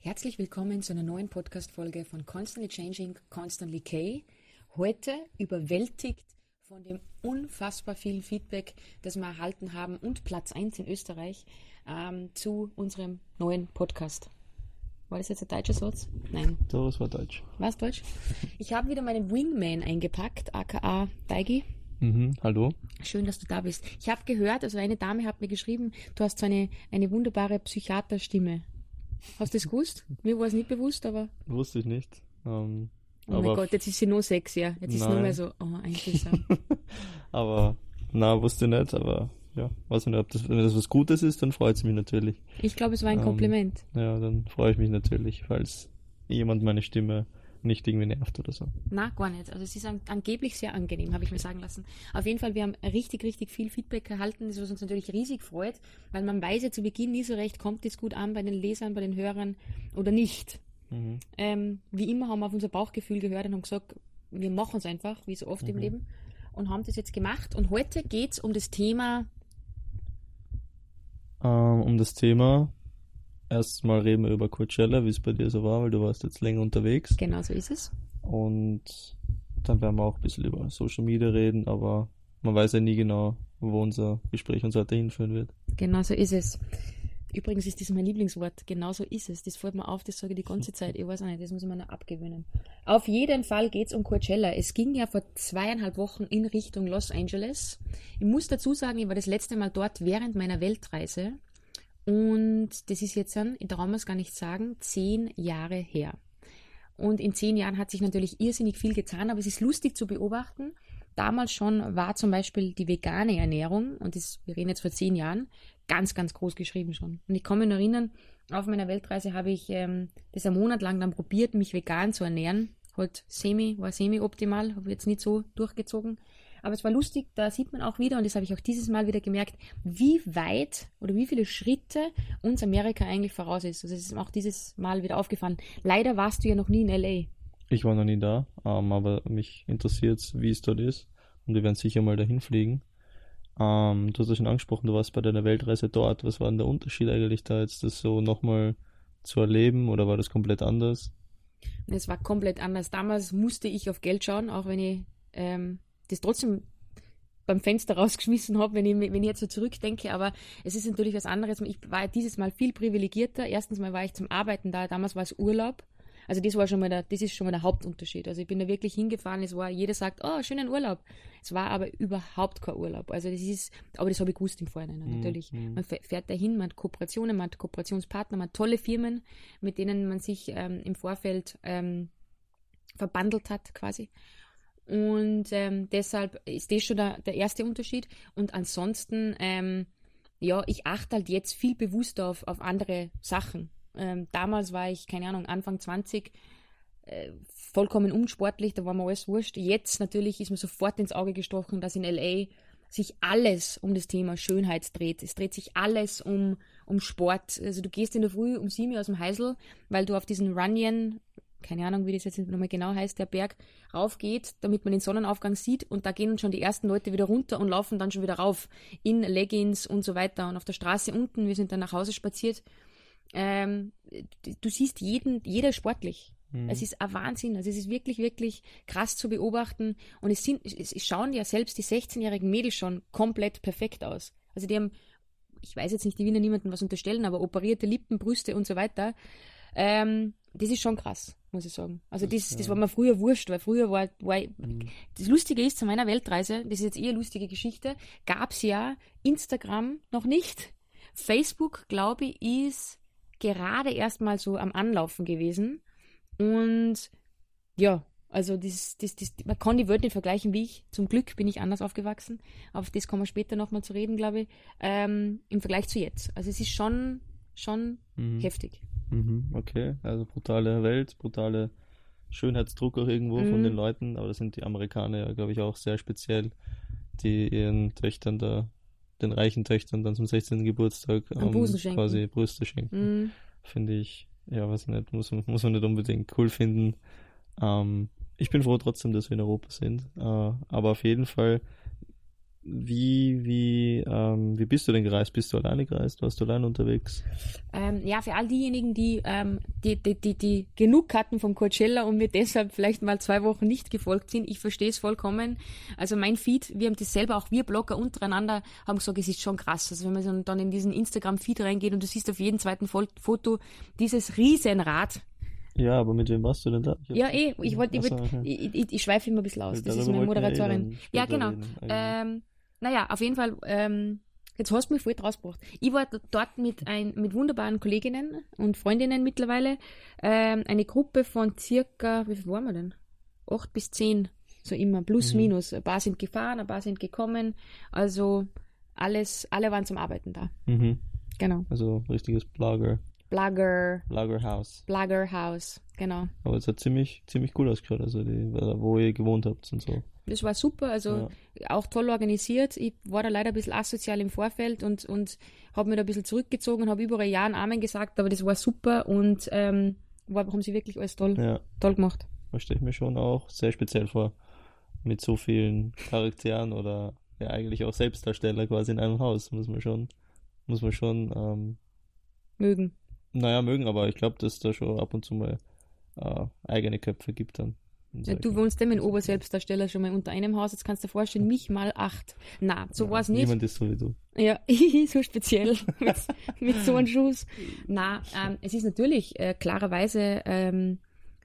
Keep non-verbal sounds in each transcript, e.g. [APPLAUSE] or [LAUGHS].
Herzlich willkommen zu einer neuen Podcast-Folge von Constantly Changing, Constantly K. Heute überwältigt von dem unfassbar vielen Feedback, das wir erhalten haben und Platz 1 in Österreich ähm, zu unserem neuen Podcast. War das jetzt ein deutscher Satz? Nein. Das war Deutsch. War es Deutsch? Ich habe wieder meinen Wingman eingepackt, aka Deigi. Mhm, hallo. Schön, dass du da bist. Ich habe gehört, also eine Dame hat mir geschrieben, du hast so eine, eine wunderbare Psychiaterstimme. Hast du das gewusst? Mir war es nicht bewusst, aber. Wusste ich nicht. Ähm, oh mein Gott, jetzt ist sie nur sexier. Jetzt ist sie nur mehr so, oh, so. [LAUGHS] aber, na, wusste ich nicht, aber ja, weiß nicht, ob das, wenn das was Gutes ist, dann freut es mich natürlich. Ich glaube, es war ein ähm, Kompliment. Ja, dann freue ich mich natürlich, falls jemand meine Stimme nicht irgendwie nervt oder so. Na, gar nicht. Also es ist an, angeblich sehr angenehm, habe ich mir sagen lassen. Auf jeden Fall, wir haben richtig, richtig viel Feedback erhalten, das was uns natürlich riesig freut, weil man weiß ja zu Beginn nie so recht, kommt das gut an bei den Lesern, bei den Hörern oder nicht. Mhm. Ähm, wie immer haben wir auf unser Bauchgefühl gehört und haben gesagt, wir machen es einfach, wie so oft mhm. im Leben, und haben das jetzt gemacht. Und heute geht es um das Thema. Ähm, um das Thema erstmal reden wir über Coachella, wie es bei dir so war, weil du warst jetzt länger unterwegs. Genau so ist es. Und dann werden wir auch ein bisschen über Social Media reden, aber man weiß ja nie genau, wo unser Gespräch uns heute hinführen wird. Genau so ist es. Übrigens ist das mein Lieblingswort. Genau so ist es. Das fällt mir auf, das sage ich die ganze Zeit. Ich weiß auch nicht, das muss ich mir noch abgewöhnen. Auf jeden Fall geht es um Coachella. Es ging ja vor zweieinhalb Wochen in Richtung Los Angeles. Ich muss dazu sagen, ich war das letzte Mal dort während meiner Weltreise. Und das ist jetzt dann, ich traue es gar nicht sagen, zehn Jahre her. Und in zehn Jahren hat sich natürlich irrsinnig viel getan, aber es ist lustig zu beobachten. Damals schon war zum Beispiel die vegane Ernährung, und das, wir reden jetzt vor zehn Jahren, ganz, ganz groß geschrieben schon. Und ich kann mich erinnern, auf meiner Weltreise habe ich ähm, das einen Monat lang dann probiert, mich vegan zu ernähren. Halt semi, war semi-optimal, habe jetzt nicht so durchgezogen. Aber es war lustig, da sieht man auch wieder, und das habe ich auch dieses Mal wieder gemerkt, wie weit oder wie viele Schritte uns Amerika eigentlich voraus ist. Also es ist auch dieses Mal wieder aufgefallen. Leider warst du ja noch nie in LA. Ich war noch nie da, ähm, aber mich interessiert, wie es dort ist. Und wir werden sicher mal dahin fliegen. Ähm, du hast ja schon angesprochen, du warst bei deiner Weltreise dort. Was war denn der Unterschied eigentlich da jetzt, das so nochmal zu erleben oder war das komplett anders? Es war komplett anders. Damals musste ich auf Geld schauen, auch wenn ich ähm, das trotzdem beim Fenster [LAUGHS] rausgeschmissen habe, wenn ich, wenn ich jetzt so zurückdenke. Aber es ist natürlich was anderes. Ich war dieses Mal viel privilegierter. Erstens mal war ich zum Arbeiten da. Damals war es Urlaub. Also das war schon mal der, das ist schon mal der Hauptunterschied. Also ich bin da wirklich hingefahren. Es war, jeder sagt, oh, schönen Urlaub. Es war aber überhaupt kein Urlaub. Also das ist, aber das habe ich gewusst im Vorhinein mhm. natürlich. Mhm. Man fährt dahin, man hat Kooperationen, man hat Kooperationspartner, man hat tolle Firmen, mit denen man sich ähm, im Vorfeld ähm, verbandelt hat quasi. Und ähm, deshalb ist das schon der, der erste Unterschied. Und ansonsten, ähm, ja, ich achte halt jetzt viel bewusster auf, auf andere Sachen. Ähm, damals war ich, keine Ahnung, Anfang 20, äh, vollkommen unsportlich, da war mir alles wurscht. Jetzt natürlich ist mir sofort ins Auge gestochen, dass in LA sich alles um das Thema Schönheit dreht. Es dreht sich alles um, um Sport. Also du gehst in der Früh um sieben Uhr aus dem Heisel, weil du auf diesen Runyon keine Ahnung, wie das jetzt nochmal genau heißt, der Berg raufgeht, damit man den Sonnenaufgang sieht und da gehen schon die ersten Leute wieder runter und laufen dann schon wieder rauf in Leggings und so weiter und auf der Straße unten, wir sind dann nach Hause spaziert. Ähm, du siehst jeden, jeder sportlich. Mhm. Es ist ein Wahnsinn. Also es ist wirklich, wirklich krass zu beobachten. Und es sind, es schauen ja selbst die 16-jährigen Mädels schon komplett perfekt aus. Also die haben, ich weiß jetzt nicht, die ja niemandem was unterstellen, aber operierte Lippen, Brüste und so weiter. Ähm, das ist schon krass, muss ich sagen. Also das, das war mir früher wurscht, weil früher war, war mhm. das Lustige ist, zu meiner Weltreise, das ist jetzt eher lustige Geschichte, gab es ja Instagram noch nicht. Facebook, glaube ich, ist gerade erst mal so am Anlaufen gewesen. Und ja, also das, das, das, man kann die Welt nicht vergleichen wie ich. Zum Glück bin ich anders aufgewachsen. Auf das kommen wir später nochmal zu reden, glaube ich. Ähm, Im Vergleich zu jetzt. Also es ist schon, schon mhm. heftig. Mhm, okay, also brutale Welt, brutale Schönheitsdruck auch irgendwo mhm. von den Leuten, aber das sind die Amerikaner ja, glaube ich, auch sehr speziell, die ihren Töchtern da, den reichen Töchtern dann zum 16. Geburtstag ähm, quasi Brüste schenken. Mhm. Finde ich, ja, weiß nicht, muss, muss man nicht unbedingt cool finden. Ähm, ich bin froh trotzdem, dass wir in Europa sind, äh, aber auf jeden Fall wie, wie, ähm, wie bist du denn gereist? Bist du alleine gereist? Warst du alleine unterwegs? Ähm, ja, für all diejenigen, die, ähm, die, die, die, die genug hatten vom Coachella und mir deshalb vielleicht mal zwei Wochen nicht gefolgt sind, ich verstehe es vollkommen. Also mein Feed, wir haben das selber, auch wir Blogger untereinander, haben gesagt, es ist schon krass. Also wenn man so dann in diesen Instagram-Feed reingeht und du siehst auf jedem zweiten Foto dieses Riesenrad, ja, aber mit wem warst du denn da? Ja, eh, ich wollte, ich, ich, ich, schweife immer ein bisschen aus. Das ist meine Moderatorin. Eh ja, genau. Naja, auf jeden Fall, ähm, jetzt hast du mich voll rausgebracht. Ich war dort mit, ein, mit wunderbaren Kolleginnen und Freundinnen mittlerweile. Ähm, eine Gruppe von circa, wie viel waren wir denn? Acht bis zehn, so immer, plus, mhm. minus. Ein paar sind gefahren, ein paar sind gekommen. Also alles, alle waren zum Arbeiten da. Mhm. Genau. Also richtiges Blogger. Blogger. Bloggerhaus. Bloggerhaus, genau. Aber es hat ziemlich, ziemlich cool ausgeschaut, also die, wo ihr gewohnt habt und so. Das war super, also ja. auch toll organisiert. Ich war da leider ein bisschen asozial im Vorfeld und, und habe mir da ein bisschen zurückgezogen und habe überall Ja und Amen gesagt, aber das war super und ähm, war, haben sie wirklich alles toll, ja. toll gemacht. Das stelle ich mir schon auch sehr speziell vor, mit so vielen Charakteren oder ja eigentlich auch Selbstdarsteller quasi in einem Haus, muss man schon, muss man schon ähm, mögen. Naja, mögen, aber ich glaube, dass da schon ab und zu mal äh, eigene Köpfe gibt dann. Ja, du wohnst ja mit Oberselbstdarsteller schon mal unter einem Haus, jetzt kannst du dir vorstellen, mich mal acht. Na, so ja, war es nicht. Niemand ist so wie du. Ja, [LAUGHS] so speziell [LAUGHS] mit, mit so einem Schuss. Na, ähm, es ist natürlich äh, klarerweise ähm,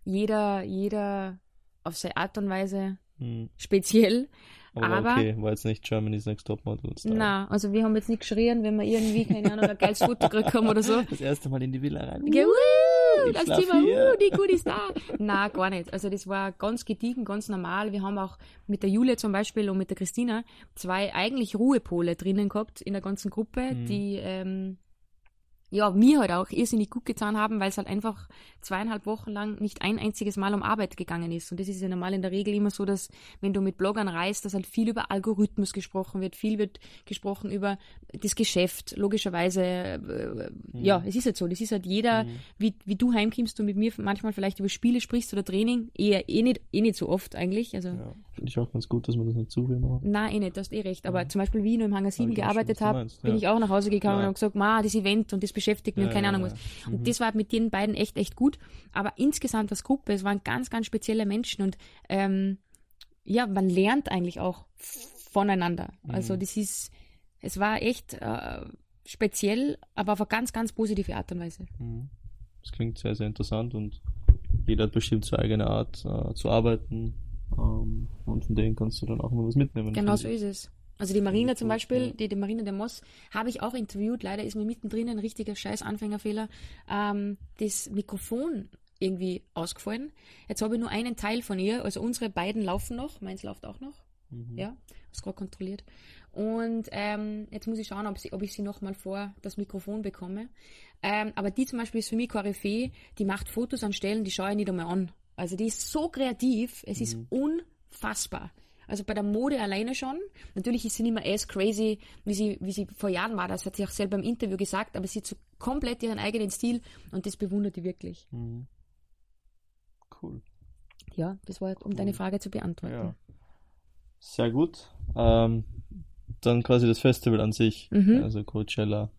jeder, jeder auf seine Art und Weise hm. speziell. Aber, aber okay, war jetzt nicht Germany's Next Top Model. Na, also wir haben jetzt nicht geschrien, wenn wir irgendwie, keine Ahnung, ein geiles Foto gekriegt haben oder so. [LAUGHS] Das erste Mal in die Villa rein. Ja, uh, das Thema, uh, die Goodies da. Na, gar nicht. Also das war ganz gediegen, ganz normal. Wir haben auch mit der Julia zum Beispiel und mit der Christina zwei eigentlich Ruhepole drinnen gehabt in der ganzen Gruppe, mhm. die ähm, ja, mir halt auch irrsinnig gut getan haben, weil es halt einfach zweieinhalb Wochen lang nicht ein einziges Mal um Arbeit gegangen ist. Und das ist ja normal in der Regel immer so, dass wenn du mit Bloggern reist, dass halt viel über Algorithmus gesprochen wird, viel wird gesprochen über das Geschäft, logischerweise. Äh, mhm. Ja, es ist halt so. Das ist halt jeder, mhm. wie, wie du heimkommst und mit mir manchmal vielleicht über Spiele sprichst oder Training, eher eh nicht, eh nicht so oft eigentlich. Also, ja, finde ich auch ganz gut, dass man das nicht zu viel macht. Nein, eh nicht, du hast eh recht. Aber mhm. zum Beispiel, wie ich noch im Hangar 7 gearbeitet habe, bin ja. ich auch nach Hause gekommen ja. und habe gesagt, ma, das Event und das beschäftigt mich ja, und keine Ahnung was. Und mhm. das war mit den beiden echt, echt gut. Aber insgesamt als Gruppe, es waren ganz, ganz spezielle Menschen und ähm, ja, man lernt eigentlich auch voneinander. Also mhm. Also das ist, es war echt äh, speziell, aber auf eine ganz, ganz positive Art und Weise. Mhm. Das klingt sehr, sehr interessant und jeder hat bestimmt seine eigene Art äh, zu arbeiten. Ähm, und von denen kannst du dann auch mal was mitnehmen. Genau so ist es. Also die Marina zum Beispiel, die, die Marina der Moss, habe ich auch interviewt. Leider ist mir mittendrin ein richtiger scheiß Anfängerfehler. Ähm, das Mikrofon irgendwie ausgefallen. Jetzt habe ich nur einen Teil von ihr. Also unsere beiden laufen noch. Meins läuft auch noch. Mhm. Ja, das gerade kontrolliert. Und ähm, jetzt muss ich schauen, ob, sie, ob ich sie nochmal vor das Mikrofon bekomme. Ähm, aber die zum Beispiel ist für mich Koryphäe, die macht Fotos an Stellen, die schaue ich nicht einmal an. Also die ist so kreativ, es mhm. ist unfassbar. Also bei der Mode alleine schon. Natürlich ist sie nicht mehr as crazy, wie sie, wie sie vor Jahren war. Das hat sie auch selber im Interview gesagt, aber sie hat so komplett ihren eigenen Stil und das bewundert die wirklich. Mhm. Cool. Ja, das war, um cool. deine Frage zu beantworten. Ja. Sehr gut. Ähm, dann quasi das Festival an sich, mhm. also Coachella.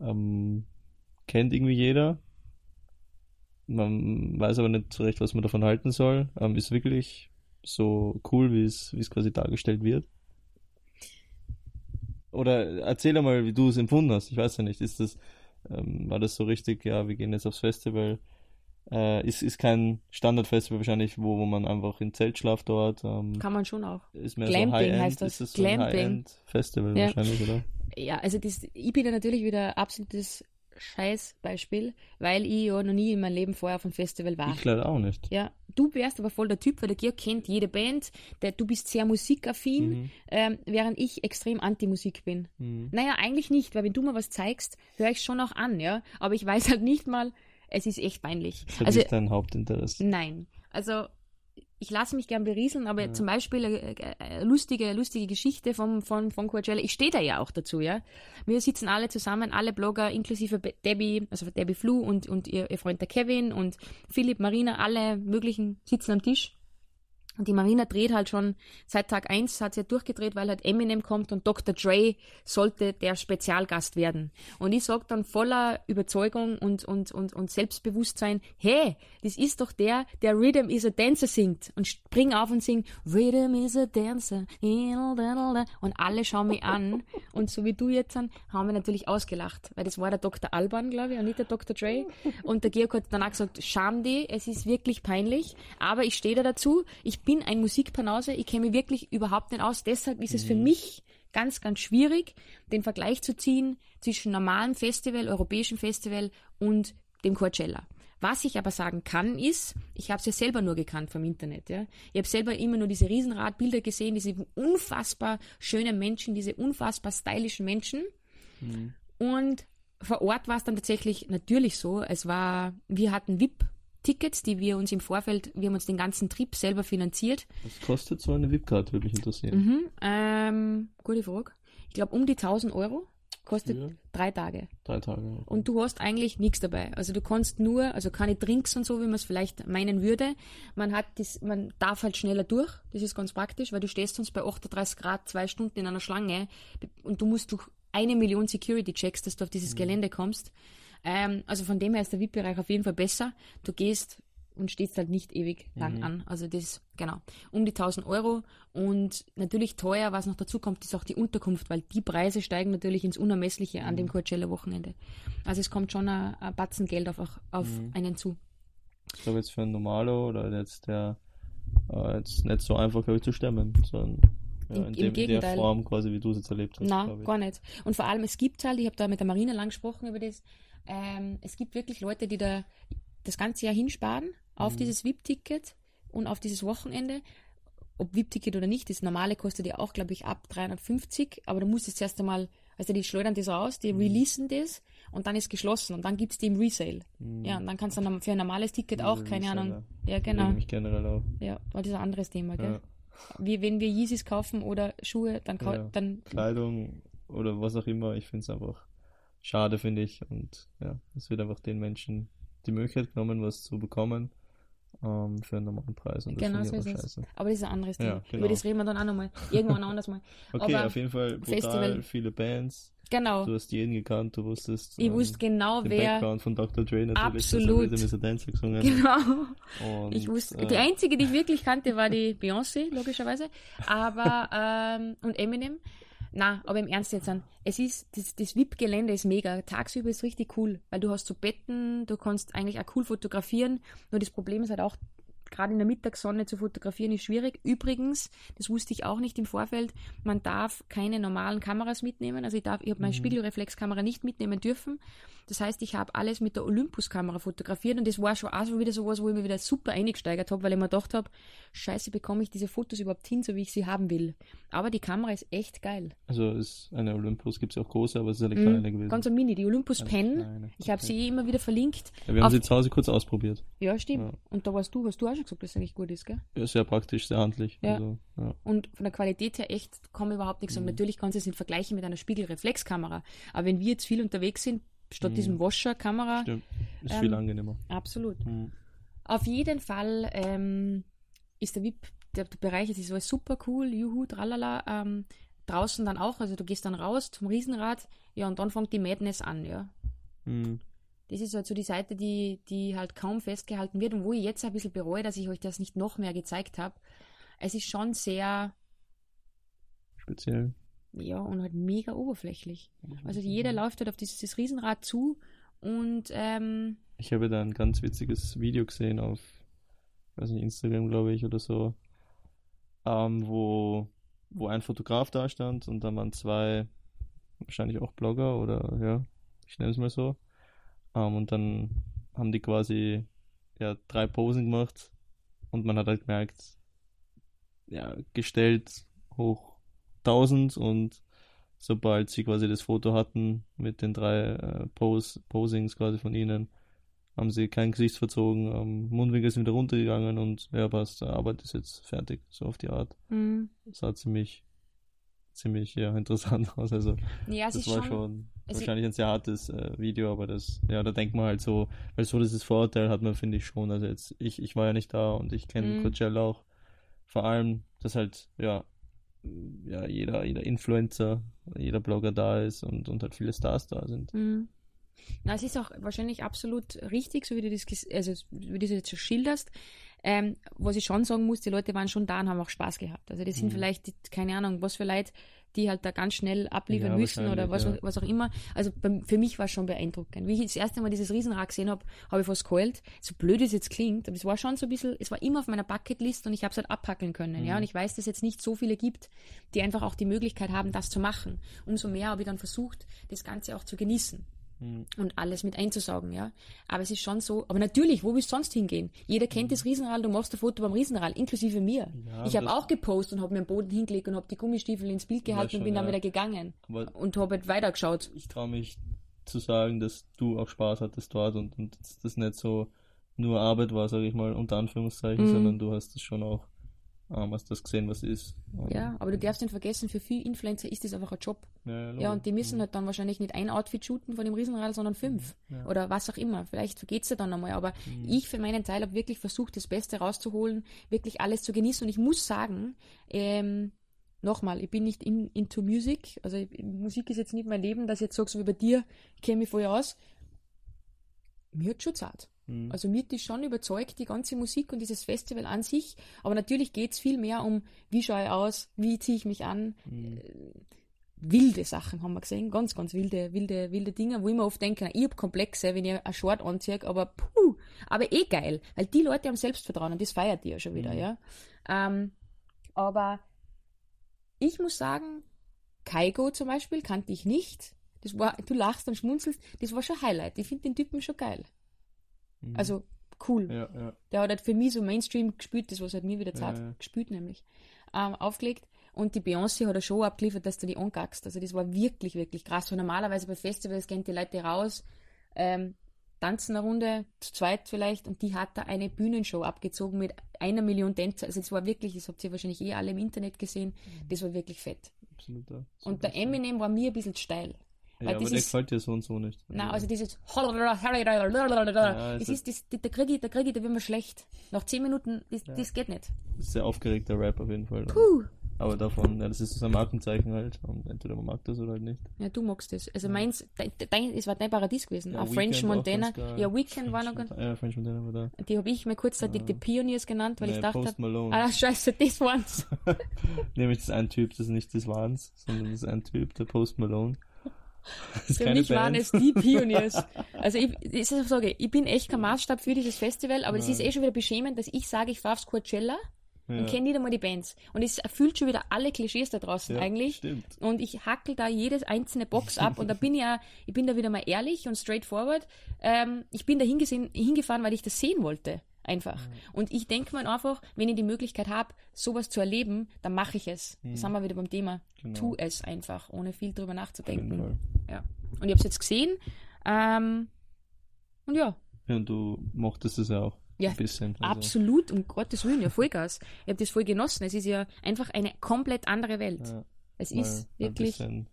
Ähm, kennt irgendwie jeder. Man weiß aber nicht so recht, was man davon halten soll. Ähm, ist wirklich so cool, wie es, wie es quasi dargestellt wird? Oder erzähl mal, wie du es empfunden hast. Ich weiß ja nicht, ist das, ähm, war das so richtig, ja, wir gehen jetzt aufs Festival. Äh, ist, ist kein Standardfestival wahrscheinlich, wo, wo man einfach in Zelt schlaft dort. Ähm, Kann man schon auch. Ist mehr Glamping so heißt das. Ist das so Glamping. Festival ja. wahrscheinlich, oder? Ja, also das, ich bin da natürlich wieder absolutes Scheißbeispiel, weil ich ja noch nie in meinem Leben vorher auf einem Festival war. Ich leider auch nicht. Ja, du wärst aber voll der Typ, weil der Georg kennt jede Band, der, du bist sehr musikaffin, mhm. ähm, während ich extrem anti-Musik bin. Mhm. Naja, eigentlich nicht, weil wenn du mir was zeigst, höre ich schon auch an, ja, aber ich weiß halt nicht mal, es ist echt peinlich. Das ist also, nicht dein Hauptinteresse. Nein, also ich lasse mich gern berieseln, aber ja. zum Beispiel eine, eine, lustige, lustige Geschichte vom, von, von Coachella. Ich stehe da ja auch dazu, ja. Wir sitzen alle zusammen, alle Blogger, inklusive Debbie, also Debbie Flu und, und ihr, ihr Freund der Kevin und Philipp, Marina, alle möglichen sitzen am Tisch. Und die Marina dreht halt schon seit Tag 1 hat sie halt durchgedreht, weil halt Eminem kommt und Dr. Dre sollte der Spezialgast werden. Und ich sag dann voller Überzeugung und, und, und, und Selbstbewusstsein, hey, das ist doch der, der Rhythm is a Dancer singt und spring auf und sing Rhythm is a Dancer. Und alle schauen mich an und so wie du jetzt haben wir natürlich ausgelacht, weil das war der Dr. Alban, glaube ich, und nicht der Dr. Dre. Und der Georg hat danach gesagt, scham die, es ist wirklich peinlich, aber ich stehe da dazu, ich bin ein Musikpanause, ich kenne mich wirklich überhaupt nicht aus. Deshalb ist es für mich ganz, ganz schwierig, den Vergleich zu ziehen zwischen normalem Festival, europäischem Festival und dem Coachella. Was ich aber sagen kann, ist, ich habe es ja selber nur gekannt vom Internet. Ja. Ich habe selber immer nur diese Riesenradbilder gesehen, diese unfassbar schönen Menschen, diese unfassbar stylischen Menschen. Mhm. Und vor Ort war es dann tatsächlich natürlich so, es war, wir hatten VIP Tickets, die wir uns im Vorfeld, wir haben uns den ganzen Trip selber finanziert. Was kostet so eine VIP-Karte, würde mich interessieren. Mhm, ähm, gute Frage. Ich glaube um die 1000 Euro. Kostet Für? drei Tage. Drei Tage. okay. Und du hast eigentlich nichts dabei. Also du kannst nur, also keine Drinks und so, wie man es vielleicht meinen würde. Man hat das, man darf halt schneller durch. Das ist ganz praktisch, weil du stehst sonst bei 38 Grad zwei Stunden in einer Schlange und du musst durch eine Million Security-Checks, dass du auf dieses Gelände kommst. Ähm, also von dem her ist der VIP-Bereich auf jeden Fall besser. Du gehst und stehst halt nicht ewig lang an. Also das, genau, um die 1000 Euro. Und natürlich teuer, was noch dazu kommt, ist auch die Unterkunft, weil die Preise steigen natürlich ins Unermessliche an dem Coachella-Wochenende. Also es kommt schon ein, ein Batzen Geld auf, auf einen zu. Ich glaube jetzt für einen Normalo oder jetzt der äh, jetzt nicht so einfach, glaube ich, zu stemmen, sondern ja, Im- in, im dem, in der Gegenteil. Form quasi, wie du es jetzt erlebt hast. Ich. gar nicht. Und vor allem, es gibt halt, ich habe da mit der Marina lang gesprochen über das, ähm, es gibt wirklich Leute, die da das ganze Jahr hinsparen auf dieses VIP-Ticket und auf dieses Wochenende. Ob VIP-Ticket oder nicht, das normale kostet ja auch, glaube ich, ab 350, aber du musst es zuerst einmal, also die schleudern das raus, die releasen das und dann ist geschlossen und dann gibt es die im Resale. Ja, und dann kannst du für ein normales Ticket auch, keine Reseller. Ahnung. Ja, genau. mich generell auf. Ja, aber das ist ein anderes Thema, gell? Ja. Wie wenn wir Yeezys kaufen oder Schuhe, dann, Ja. dann Kleidung oder was auch immer, ich finde es einfach schade, finde ich. Und ja, es wird einfach den Menschen die Möglichkeit genommen, was zu bekommen ähm, für einen normalen Preis. Und das Genau finde so ist es. scheiße. Aber das ist ein anderes Ja, Thema. genau. Über das reden wir dann auch nochmal. Irgendwann anders mal. [LAUGHS] Okay, Aber auf jeden Fall brutal Festival- viele Bands. Genau. Du hast jeden gekannt, du wusstest Ich ähm, wusste genau, den wer. Background von Dr. Dre natürlich, Absolut. is a Dancer gesungen [LAUGHS] Genau. Und, Ich wusste, äh, die einzige, die ich wirklich kannte, war die Beyoncé, logischerweise. Aber, ähm, und Eminem. Na, aber im Ernst jetzt an. Es ist, das, das VIP-Gelände ist mega. Tagsüber ist richtig cool, weil du hast so Betten, du kannst eigentlich auch cool fotografieren. Nur das Problem ist halt auch, gerade in der Mittagssonne zu fotografieren ist schwierig. Übrigens, das wusste ich auch nicht im Vorfeld, man darf keine normalen Kameras mitnehmen. Also ich darf, ich habe meine Spiegelreflexkamera nicht mitnehmen dürfen. Das heißt, ich habe alles mit der Olympus-Kamera fotografiert und das war schon auch so wieder sowas, wo ich mir wieder super eingesteigert habe, weil ich mir gedacht habe, scheiße, bekomme ich diese Fotos überhaupt hin, so wie ich sie haben will. Aber die Kamera ist echt geil. Also ist eine Olympus, gibt es auch große, aber es ist eine kleine gewesen. Mhm. Ganz ein Mini, die Olympus Pen. kleine, Ich habe okay. sie eh immer wieder verlinkt. Ja, wir haben Auf- sie zu Hause kurz ausprobiert. Ja, stimmt. Ja. Und da warst du, hast du auch schon gesagt, dass es eigentlich gut ist, gell? Ja, sehr praktisch, sehr handlich. Ja. Also, ja. Und von der Qualität her echt kann man überhaupt nichts sagen. Mhm. Natürlich kannst du es nicht vergleichen mit einer Spiegelreflexkamera. Aber wenn wir jetzt viel unterwegs sind, statt Mhm. diesem Washer-Kamera, Stimmt. Ist Ähm, viel angenehmer. absolut. Mhm. Auf jeden Fall ähm, ist der VIP, der, der Bereich ist alles super cool, juhu, tralala. Ähm, draußen dann auch, also du gehst dann raus zum Riesenrad, ja, und dann fängt die Madness an, ja. Mhm. Das ist halt so die Seite, die, die halt kaum festgehalten wird und wo ich jetzt ein bisschen bereue, dass ich euch das nicht noch mehr gezeigt habe. Es ist schon sehr, Speziell. ja, und halt mega oberflächlich. Also jeder läuft halt auf dieses, dieses Riesenrad zu und ähm, Ich habe da ein ganz witziges Video gesehen auf, weiß nicht, Instagram, glaube ich, oder so, ähm, wo, wo ein Fotograf da stand und da waren zwei, wahrscheinlich auch Blogger oder ja, ich nenne es mal so. Ähm, und dann haben die quasi ja, drei Posen gemacht und man hat halt gemerkt, ja, gestellt hoch 1000 und sobald sie quasi das Foto hatten mit den drei äh, Pose, Posings quasi von ihnen, haben sie kein Gesicht verzogen, ähm, Mundwinkel sind wieder runtergegangen und ja, passt, die Arbeit ist jetzt fertig, so auf die Art. mh, Das sah ziemlich, ziemlich ja, [LAUGHS] interessant aus. Also ja, das war schon, schon ist- wahrscheinlich ein sehr hartes äh, Video, aber das, ja, da denkt man halt so, weil so dieses Vorurteil hat man, finde ich schon. Also jetzt, ich, ich war ja nicht da und ich kenne Mhm. Coachella auch vor allem, dass halt, ja, ja, jeder, jeder Influencer, jeder Blogger da ist und, und halt viele Stars da sind. Mhm. Na, es ist auch wahrscheinlich absolut richtig, so wie du das, also, wie du das jetzt schon schilderst. Ähm, was ich schon sagen muss, die Leute waren schon da und haben auch Spaß gehabt. Also das sind Mhm. vielleicht, keine Ahnung, was für Leute, die halt da ganz schnell abliefern Ja, müssen oder was, wahrscheinlich, was auch immer. Also beim, für mich war es schon beeindruckend. Wie ich das erste Mal dieses Riesenrad gesehen habe, habe ich fast geheult. So blöd es jetzt klingt, aber es war schon so ein bisschen, es war immer auf meiner Bucketlist und ich habe es halt abhackeln können. Ja, und ich weiß, dass es jetzt nicht so viele gibt, die einfach auch die Möglichkeit haben, das zu machen. Umso mehr habe ich dann versucht, das Ganze auch zu genießen Mhm. und alles mit einzusaugen, ja. Aber es ist schon so, aber natürlich, wo willst du sonst hingehen? Jeder kennt das Riesenrad, du machst ein Foto beim Riesenrad, inklusive mir. Ja, ich habe auch gepostet und habe mir den Boden hingelegt und habe die Gummistiefel ins Bild gehalten schon, und bin dann ja. wieder gegangen Aber und habe halt weitergeschaut. ich traue mich zu sagen, dass du auch Spaß hattest dort und, und dass das nicht so nur Arbeit war, sage ich mal, unter Anführungszeichen, Mhm. sondern du hast es schon auch, ähm, hast das gesehen, was ist. Ähm, Ja, aber du darfst nicht vergessen, für viele Influencer ist das einfach ein Job. ja, Ja, und die müssen halt dann wahrscheinlich nicht ein Outfit shooten von dem Riesenrad, sondern fünf. Ja. Oder was auch immer. Vielleicht vergeht's dir dann einmal. Aber Mhm. ich für meinen Teil habe wirklich versucht, das Beste rauszuholen, wirklich alles zu genießen. Und ich muss sagen, ähm, nochmal, ich bin nicht in, into Music. Also ich, Musik ist jetzt nicht mein Leben, dass ich jetzt sage, so wie bei dir, kenne mich voll aus. Mir hat schon zart. Mhm. Also mir hat das schon überzeugt, die ganze Musik und dieses Festival an sich. Aber natürlich geht's viel mehr um, wie schaue ich aus, wie ziehe ich mich an. Mhm. Wilde Sachen haben wir gesehen, ganz, ganz wilde, wilde, wilde Dinge, wo ich mir oft denke, na, ich hab Komplexe, wenn ich ein Short anziehe, aber puh, aber eh geil, weil die Leute haben Selbstvertrauen und das feiert die ja schon wieder, Mhm. ja. Ähm, aber ich muss sagen, Kaigo zum Beispiel kannte ich nicht. Das war, du lachst und schmunzelst, das war schon Highlight. Ich finde den Typen schon geil. Mhm. Also cool. ja, ja. Der hat halt für mich so Mainstream gespielt, das was halt mir wieder zart Ja, gespielt nämlich, ähm, aufgelegt. Und die Beyoncé hat eine Show abgeliefert, dass du die angackst. Also das war wirklich, wirklich krass. Weil normalerweise bei Festivals gehen die Leute raus, ähm, tanzen eine Runde, zu zweit vielleicht, und die hat da eine Bühnenshow abgezogen mit einer Million Tänzer. Also das war wirklich, das habt ihr wahrscheinlich eh alle im Internet gesehen, das war wirklich fett. Absolut. Ja. Und der Eminem war mir ein bisschen steil. Ja, aber das der gefällt dir so und so nicht. Nein, also dieses Ja, das es ist, das, da kriege ich, da kriege ich, da wird mir schlecht. Nach zehn Minuten, das, Ja. das geht nicht. ist sehr aufgeregter Rap auf jeden Fall. Puh. Aber davon, ja, das ist so ein Markenzeichen halt. Und entweder man mag das oder halt nicht. Ja, du magst das. Also meins, dein, dein, es war dein Paradies gewesen. Ja, auch French auch Montana. geil. Ja, Weekend war noch ganz. Ja, French Montana war da. Die habe ich mir kurzzeitig die Pioneers genannt, weil ich Nee, dachte, Post Malone. ah, scheiße, das [LAUGHS] waren's. Nämlich das ein Typ, das ist nicht das Wans, sondern das ist ein Typ, der Post Malone. Das ist Für mich waren Band. es die Pioneers. [LAUGHS] Also ich, ich sage, ich bin echt kein Maßstab für dieses Festival, aber es ist eh schon wieder beschämend, dass ich sage, ich fahre aufs Coachella Ja. und kenne nicht einmal die Bands. Und es erfüllt schon wieder alle Klischees da draußen Ja, eigentlich. Stimmt. Und ich hackel da jedes einzelne Box ab und da bin ich ja, ich bin da wieder mal ehrlich und straightforward. Ähm, ich bin da hingefahren, weil ich das sehen wollte. Einfach. Und ich denke mir einfach, wenn ich die Möglichkeit habe, sowas zu erleben, dann mache ich es. Da sind wir wieder beim Thema. Genau. Tu es einfach, ohne viel drüber nachzudenken. Ja. Und ich habe es jetzt gesehen. Ähm, und ja, Ja, und du mochtest es ja auch. Ja, Ein bisschen. Also, absolut, um Gottes Willen, ja, Vollgas. Ich habe das voll genossen. Es ist ja einfach eine komplett andere Welt. Ja, es ist Ein wirklich. bisschen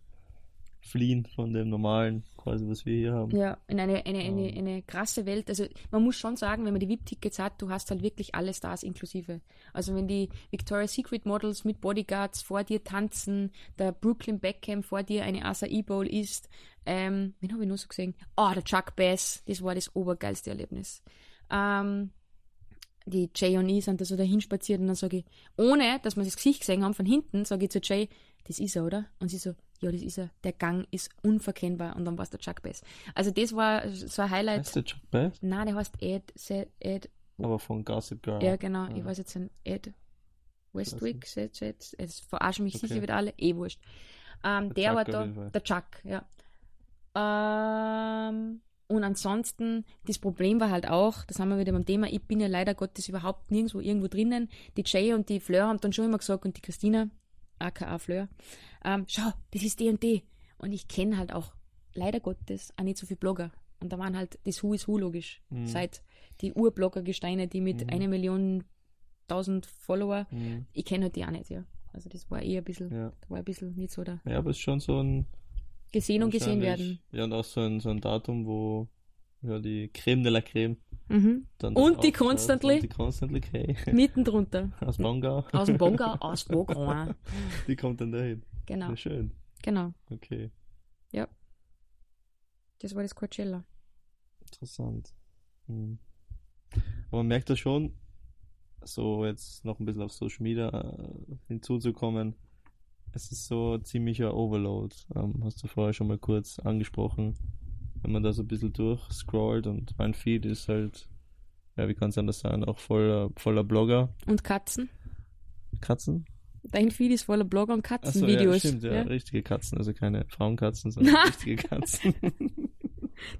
fliehen von dem normalen, quasi, was wir hier haben. Ja, in eine, eine, eine, eine krasse Welt. Also man muss schon sagen, wenn man die VIP-Tickets hat, du hast halt wirklich alle Stars inklusive. Also wenn die Victoria's Secret Models mit Bodyguards vor dir tanzen, der Brooklyn Beckham vor dir eine Acai Bowl isst, ähm, wen habe ich noch so gesehen? Ah, der Chuck Bass, das war das obergeilste Erlebnis. Ähm, die Jay und ich sind da so dahin spaziert und dann sage ich, ohne dass wir das Gesicht gesehen haben, von hinten, sage ich zu Jay, das ist er, oder? Und sie so, ja, das ist er. Der Gang ist unverkennbar. Und dann war es der Chuck Bass. Also das war so ein Highlight. Heißt der Chuck Bass? Nein, der heißt Ed, Se- Ed, Aber von Gossip Girl. ja genau, Ja. ich weiß jetzt ein Ed Westwick, es verarschen mich Okay. sicher wieder alle, eh wurscht. Ähm, der Chuck war da, der Chuck, ja. Ähm, und ansonsten, das Problem war halt auch, das haben wir wieder beim Thema, ich bin ja leider Gottes überhaupt nirgendwo irgendwo drinnen. Die Jay und die Fleur haben dann schon immer gesagt und die Christina, aka Fleur, ähm, schau, das ist D&D. Und ich kenne halt auch leider Gottes auch nicht so viele Blogger. Und da waren halt das Who is Who logisch. Mhm. Seit die Urblogger-Gesteine, die mit Mhm. einer Million tausend Follower, Mhm. ich kenne halt die auch nicht, ja. Also das war eher ein bisschen, Ja. war ein bisschen nicht so da. ja, aber es ist schon so ein. Gesehen und gesehen werden. Ja, und auch so ein, so ein Datum, wo ja, die Creme de la Creme Mhm. Und die Constantly? Und die Constantly K. Mitten drunter. [LAUGHS] Aus Bongau. Aus dem Bonga, aus Wagram. Die kommt dann dahin. Genau, Ja, schön. genau. Okay. Das war das Coachella. Interessant. Hm. Aber man merkt das schon, so jetzt noch ein bisschen auf Social Media äh, hinzuzukommen, es ist so ein ziemlicher Overload. Ähm, hast du vorher schon mal kurz angesprochen. Wenn man da so ein bisschen durchscrollt und mein Feed ist halt, ja, wie kann es anders sein, auch voller, voller Blogger. Und Katzen. Katzen? Dein Feed ist voller Blogger und Achso, ja, Katzenvideos. stimmt, ja, ja. richtige Katzen, also keine Frauenkatzen, sondern [LAUGHS] richtige Katzen. [LAUGHS]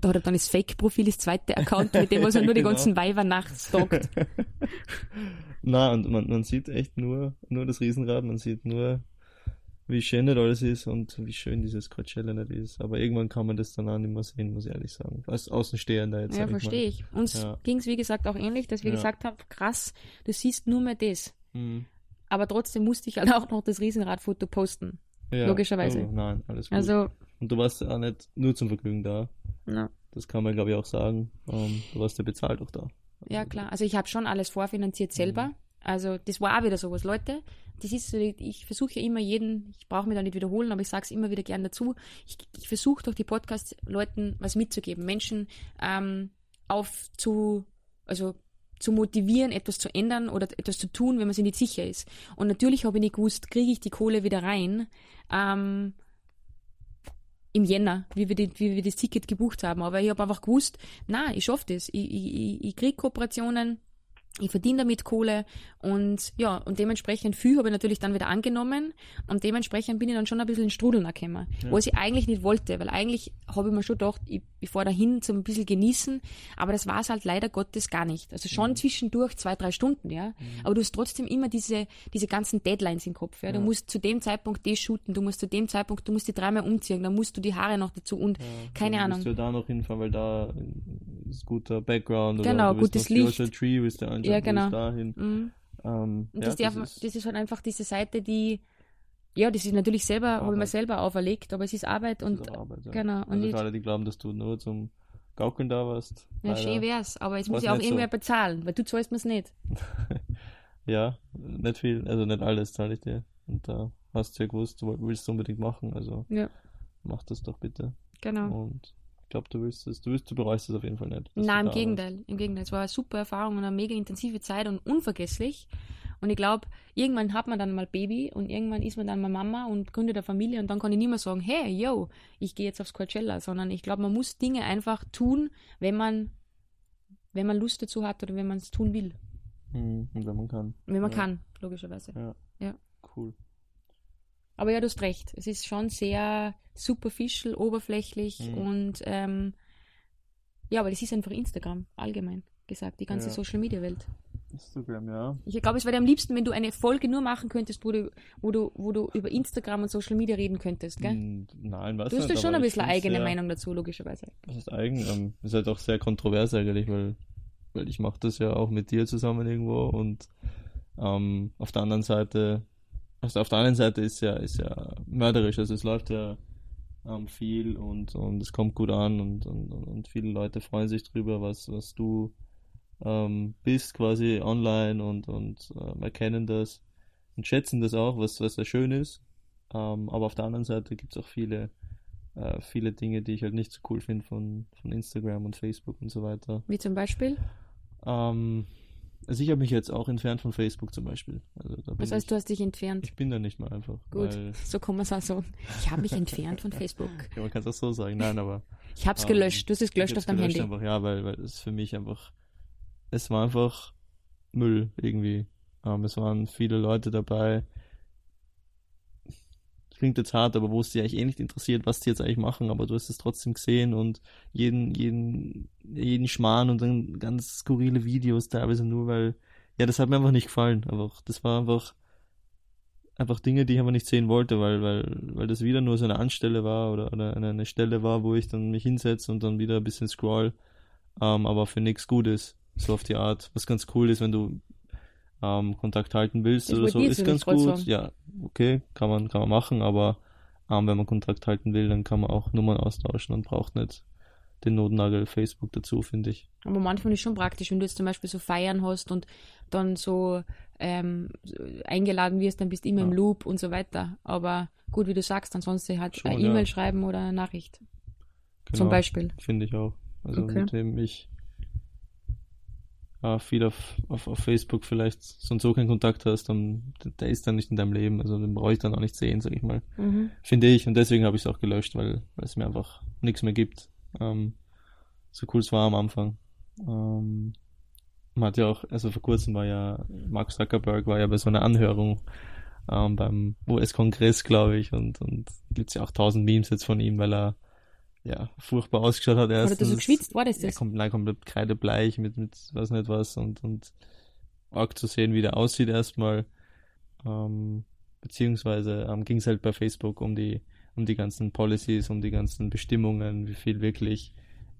Da hat er dann das Fake-Profil, das zweite Account, mit dem was er nur die [LAUGHS] Genau. ganzen Weiber nachstalkt. Na, und man, man sieht echt nur, nur das Riesenrad, man sieht nur, wie schön das alles ist und wie schön dieses Coachella nicht ist. Aber irgendwann kann man das dann auch nicht mehr sehen, muss ich ehrlich sagen. Als Außenstehender jetzt. Ja, verstehe ich. Uns Ja. ging es, wie gesagt, auch ähnlich, dass wir Ja. gesagt haben, krass, du siehst nur mehr das. Mhm. Aber trotzdem musste ich halt auch noch das Riesenradfoto posten. Ja. Logischerweise. Oh, nein, alles gut. Also, und du warst ja auch nicht nur zum Vergnügen da. na, Das kann man, glaube ich, auch sagen. Ähm, du warst ja bezahlt auch da. ja klar. Also ich habe schon alles vorfinanziert selber. Also das war auch wieder sowas, Leute. Das ist ich versuche ja immer jeden, ich brauche mich da nicht wiederholen, aber ich sage es immer wieder gern dazu. Ich, ich versuche durch die Podcasts Leuten was mitzugeben, Menschen ähm, auf zu, also zu motivieren, etwas zu ändern oder etwas zu tun, wenn man sich nicht sicher ist. Und natürlich habe ich nicht gewusst, kriege ich die Kohle wieder rein. Ähm, im Jänner, wie wir, die, wie wir das Ticket gebucht haben. Aber ich habe einfach gewusst, na, ich schaffe das. Ich, ich, ich kriege Kooperationen, ich verdiene damit Kohle und ja, und dementsprechend viel habe ich natürlich dann wieder angenommen und dementsprechend bin ich dann schon ein bisschen in Strudeln gekommen, was ich eigentlich nicht wollte, weil eigentlich habe ich mir schon gedacht, ich, ich fahre dahin zum ein bisschen genießen, aber das war es halt leider Gottes gar nicht. Also schon zwischendurch zwei, drei Stunden, ja, aber du hast trotzdem immer diese, diese ganzen Deadlines im Kopf, ja. Du musst zu dem Zeitpunkt das shooten, du musst zu dem Zeitpunkt, du musst die dreimal umziehen, dann musst du die Haare noch dazu und keine dann Ahnung. Willst du da noch hinfahren, weil da ist guter Background oder Genau, willst gutes Licht. Tree willst du anschauen, Ja, genau. dahin. Mhm. Ähm, Und ja, das, darf, das, ist, halt einfach diese Seite, die, ja, das ist natürlich selber, habe ich mir selber auferlegt, aber es ist Arbeit und ist Arbeit, ja. genau. Und Also nicht, alle, die glauben, dass du nur zum Gaukeln da warst. ja, leider. schön wär's, aber es war's muss ja auch nicht so. irgendwer bezahlen, weil du zahlst mir's nicht. [LAUGHS] Ja, nicht viel, also nicht alles zahle ich dir. Und da hast du ja gewusst, du willst es unbedingt machen, also Ja, mach das doch bitte. genau. Und ich glaube, du willst es, du willst, du bereust es auf jeden Fall nicht. Nein, im Gegenteil, im Gegenteil. Es war eine super Erfahrung und eine mega intensive Zeit und unvergesslich. Und ich glaube, irgendwann hat man dann mal Baby und irgendwann ist man dann mal Mama und gründet eine Familie und dann kann ich nicht mehr sagen, hey, yo, ich gehe jetzt aufs Coachella, sondern ich glaube, man muss Dinge einfach tun, wenn man, wenn man Lust dazu hat oder wenn man es tun will. Mhm, und wenn man kann. Wenn man Ja. kann, logischerweise. Ja. Ja. Cool. Aber ja, du hast recht. Es ist schon sehr superficial, oberflächlich Mhm. und ähm, ja, aber das ist einfach Instagram, allgemein gesagt, die ganze Ja. Social Media Welt. Instagram, ja. Ich glaube, es wäre am liebsten, wenn du eine Folge nur machen könntest, wo du, wo du, wo du über Instagram und Social Media reden könntest, gell? Mm, Nein, was Du hast ja schon ein bisschen eigene sehr, Meinung dazu, logischerweise. Das ist eigen, ähm, ist halt auch sehr kontrovers eigentlich, weil, weil ich mache das ja auch mit dir zusammen irgendwo und ähm, auf der anderen Seite, also auf der anderen Seite ist ja, ist ja mörderisch, also es läuft ja ähm, viel und, und es kommt gut an und, und, und- und viele Leute freuen sich drüber, was, was du ähm, bist quasi online und, und ähm, erkennen das und schätzen das auch, was, was sehr schön ist. Ähm, aber auf der anderen Seite gibt es auch viele, äh, viele Dinge, die ich halt nicht so cool finde von, von Instagram und Facebook und so weiter. Wie zum Beispiel? Ähm, also ich habe mich jetzt auch entfernt von Facebook zum Beispiel. Also Das heißt, ich, du hast dich entfernt. ich bin da nicht mehr einfach. Gut, so kann man es auch sagen. Ich habe mich entfernt von Facebook. ja, man kann es auch so sagen. Nein, aber Ich habe es gelöscht. Du hast es gelöscht auf deinem gelöscht Handy. Einfach, ja, weil, weil es für mich einfach, es war einfach Müll irgendwie. Ähm, es waren viele Leute dabei. Klingt jetzt hart, aber wo es dich eigentlich eh nicht interessiert, was die jetzt eigentlich machen, aber du hast es trotzdem gesehen und jeden, jeden, jeden Schmarrn und dann ganz skurrile Videos teilweise nur, weil, ja, das hat mir einfach nicht gefallen. Einfach, das war einfach, einfach Dinge, die ich einfach nicht sehen wollte, weil, weil, weil das wieder nur so eine Anstelle war oder, oder eine, eine Stelle war, wo ich dann mich hinsetze und dann wieder ein bisschen scroll, ähm, aber für nichts Gutes, so auf die Art. Was ganz cool ist, wenn du ähm, Kontakt halten willst Das oder so, ich ist ganz gut. sagen. Ja, okay, kann man, kann man machen, aber ähm, wenn man Kontakt halten will, dann kann man auch Nummern austauschen und braucht nicht den Notnagel Facebook dazu, finde ich. Aber manchmal ist schon praktisch, wenn du jetzt zum Beispiel so Feiern hast und dann so ähm, eingeladen wirst, dann bist du immer ja. im Loop und so weiter. Aber gut, wie du sagst, ansonsten halt eine E-Mail ja. schreiben oder eine Nachricht. Genau, zum Beispiel. Finde ich auch. Also okay. mit dem ich äh, viel auf, auf, auf Facebook vielleicht so und so keinen Kontakt hast, dann der ist dann nicht in deinem Leben. Also den brauche ich dann auch nicht sehen, sag ich mal. Mhm. Finde ich. Und deswegen habe ich es auch gelöscht, weil, weil es mir einfach nichts mehr gibt. Ähm, so cool es war am Anfang. Ähm, man hat ja auch, also vor kurzem war ja, Mark Zuckerberg war ja bei so einer Anhörung ähm, beim US-Kongress, glaube ich, und, und gibt es ja auch tausend Memes jetzt von ihm, weil er ja furchtbar ausgeschaut hat. Erstens, hat er so geschwitzt, war das das? Ja, kommt, nein, komplett kreidebleich mit, mit weiß nicht was und, und arg zu sehen, wie der aussieht erstmal. Ähm, beziehungsweise ähm, ging es halt bei Facebook um die, um die ganzen Policies, um die ganzen Bestimmungen, wie viel wirklich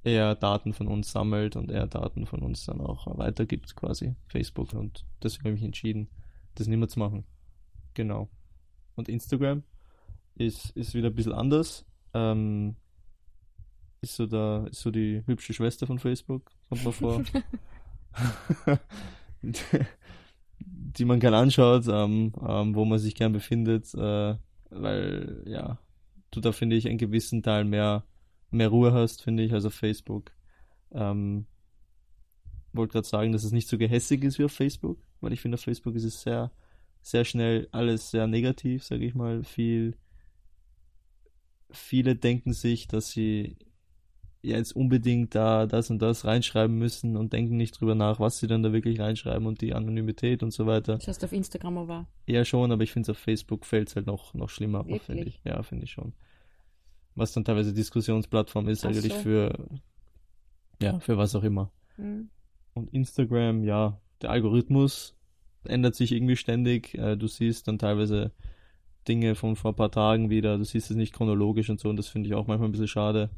er Daten von uns sammelt und er Daten von uns dann auch weitergibt, quasi, Facebook. Und deswegen habe ich mich entschieden, das nicht mehr zu machen. Genau. Und Instagram ist, ist wieder ein bisschen anders. Ähm, ist so da, ist so die hübsche Schwester von Facebook, kommt mal vor. [LAUGHS] die man gern anschaut, ähm, ähm, wo man sich gern befindet, äh, weil ja, du da finde ich einen gewissen Teil mehr mehr Ruhe hast, finde ich, als auf Facebook. Ähm, wollte gerade sagen, dass es nicht so gehässig ist wie auf Facebook, weil ich finde, auf Facebook ist es sehr, sehr schnell alles sehr negativ, sage ich mal. Viel, viele denken sich, dass sie jetzt unbedingt da das und das reinschreiben müssen und denken nicht drüber nach, was sie dann da wirklich reinschreiben und die Anonymität und so weiter. Das heißt auf Instagram aber. Ja, schon, aber ich finde es auf Facebook fällt es halt noch, noch schlimmer, finde ich. Ja, finde ich schon was dann teilweise Diskussionsplattform ist, Ach eigentlich so. für, ja, für was auch immer. Mhm. Und Instagram, ja, der Algorithmus ändert sich irgendwie ständig. Äh, du siehst dann teilweise Dinge von vor ein paar Tagen wieder, du siehst es nicht chronologisch und so, und das finde ich auch manchmal ein bisschen schade,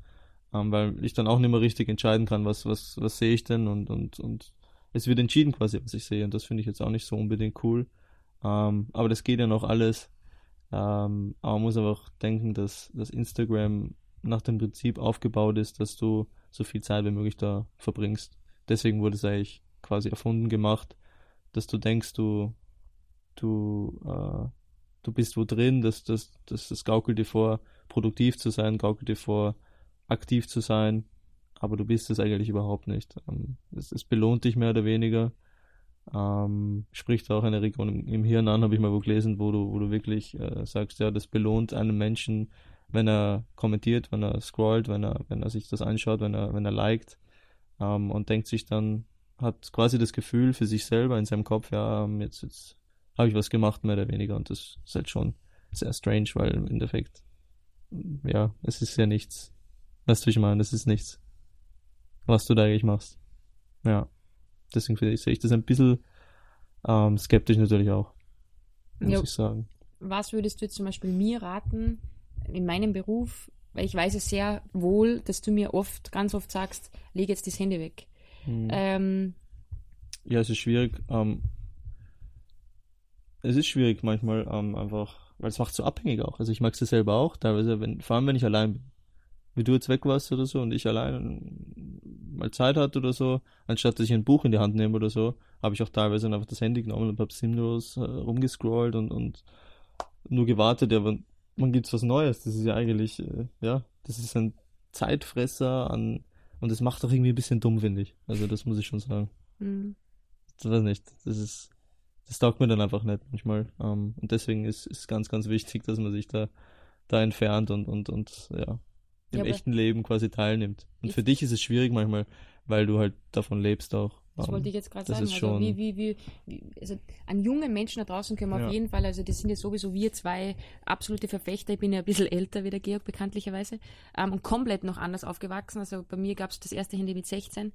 ähm, weil ich dann auch nicht mehr richtig entscheiden kann, was, was, was sehe ich denn und, und, und es wird entschieden quasi, was ich sehe, und das finde ich jetzt auch nicht so unbedingt cool. Ähm, aber das geht ja noch alles ähm, aber man muss aber auch denken, dass, dass Instagram nach dem Prinzip aufgebaut ist, dass du so viel Zeit wie möglich da verbringst. Deswegen wurde es eigentlich quasi erfunden gemacht, dass du denkst, du, du, äh, du bist wo drin, dass das, das, das gaukelt dir vor, produktiv zu sein, gaukelt dir vor, aktiv zu sein, aber du bist es eigentlich überhaupt nicht. Ähm, es, es belohnt dich mehr oder weniger ähm, spricht auch eine Region im, Hirn an, habe ich mal wo gelesen, wo du, wo du wirklich äh, sagst, ja, das belohnt einen Menschen, wenn er kommentiert, wenn er scrollt, wenn er, wenn er sich das anschaut, wenn er, wenn er liked ähm, und denkt sich dann, hat quasi das Gefühl für sich selber in seinem Kopf, ja, ähm, jetzt, jetzt habe ich was gemacht, mehr oder weniger. Und das ist halt schon sehr strange, weil im Endeffekt, ja, es ist ja nichts. Weißt du, wie ich meine? Es ist nichts, was du da eigentlich machst. Ja. Deswegen sehe ich das ein bisschen ähm, skeptisch natürlich auch, muss ja. ich sagen. Was würdest du jetzt zum Beispiel mir raten in meinem Beruf? Weil ich weiß es sehr wohl, dass du mir oft, ganz oft sagst, leg jetzt das Handy weg. Hm. Ähm, ja, es ist schwierig. Ähm, es ist schwierig manchmal ähm, einfach, weil es macht so abhängig auch. Also ich mag es selber auch, teilweise, wenn, vor allem wenn ich allein bin wie du jetzt weg warst oder so und ich allein mal Zeit hatte oder so, anstatt dass ich ein Buch in die Hand nehme oder so, habe ich auch teilweise einfach das Handy genommen und habe sinnlos äh, rumgescrollt und, und nur gewartet, ja, wann, wann gibt's was Neues? Das ist ja eigentlich, äh, ja, das ist ein Zeitfresser an und das macht auch irgendwie ein bisschen dumm, finde ich. Also das muss ich schon sagen. Mhm. Das weiß nicht. Das ist, das taugt mir dann einfach nicht manchmal. Ähm, und deswegen ist es ganz, ganz wichtig, dass man sich da, da entfernt und, und, und ja, im ja, echten Leben quasi teilnimmt. Und für dich ist es schwierig manchmal, weil du halt davon lebst auch. Das wollte ich jetzt gerade sagen. Also schon... wie, wie, wie, wie, also an jungen Menschen da draußen können wir ja. auf jeden Fall, also das sind ja sowieso wir zwei absolute Verfechter. Ich bin ja ein bisschen älter wie der Georg bekanntlicherweise ähm, und komplett noch anders aufgewachsen. Also bei mir gab es das erste Handy mit 16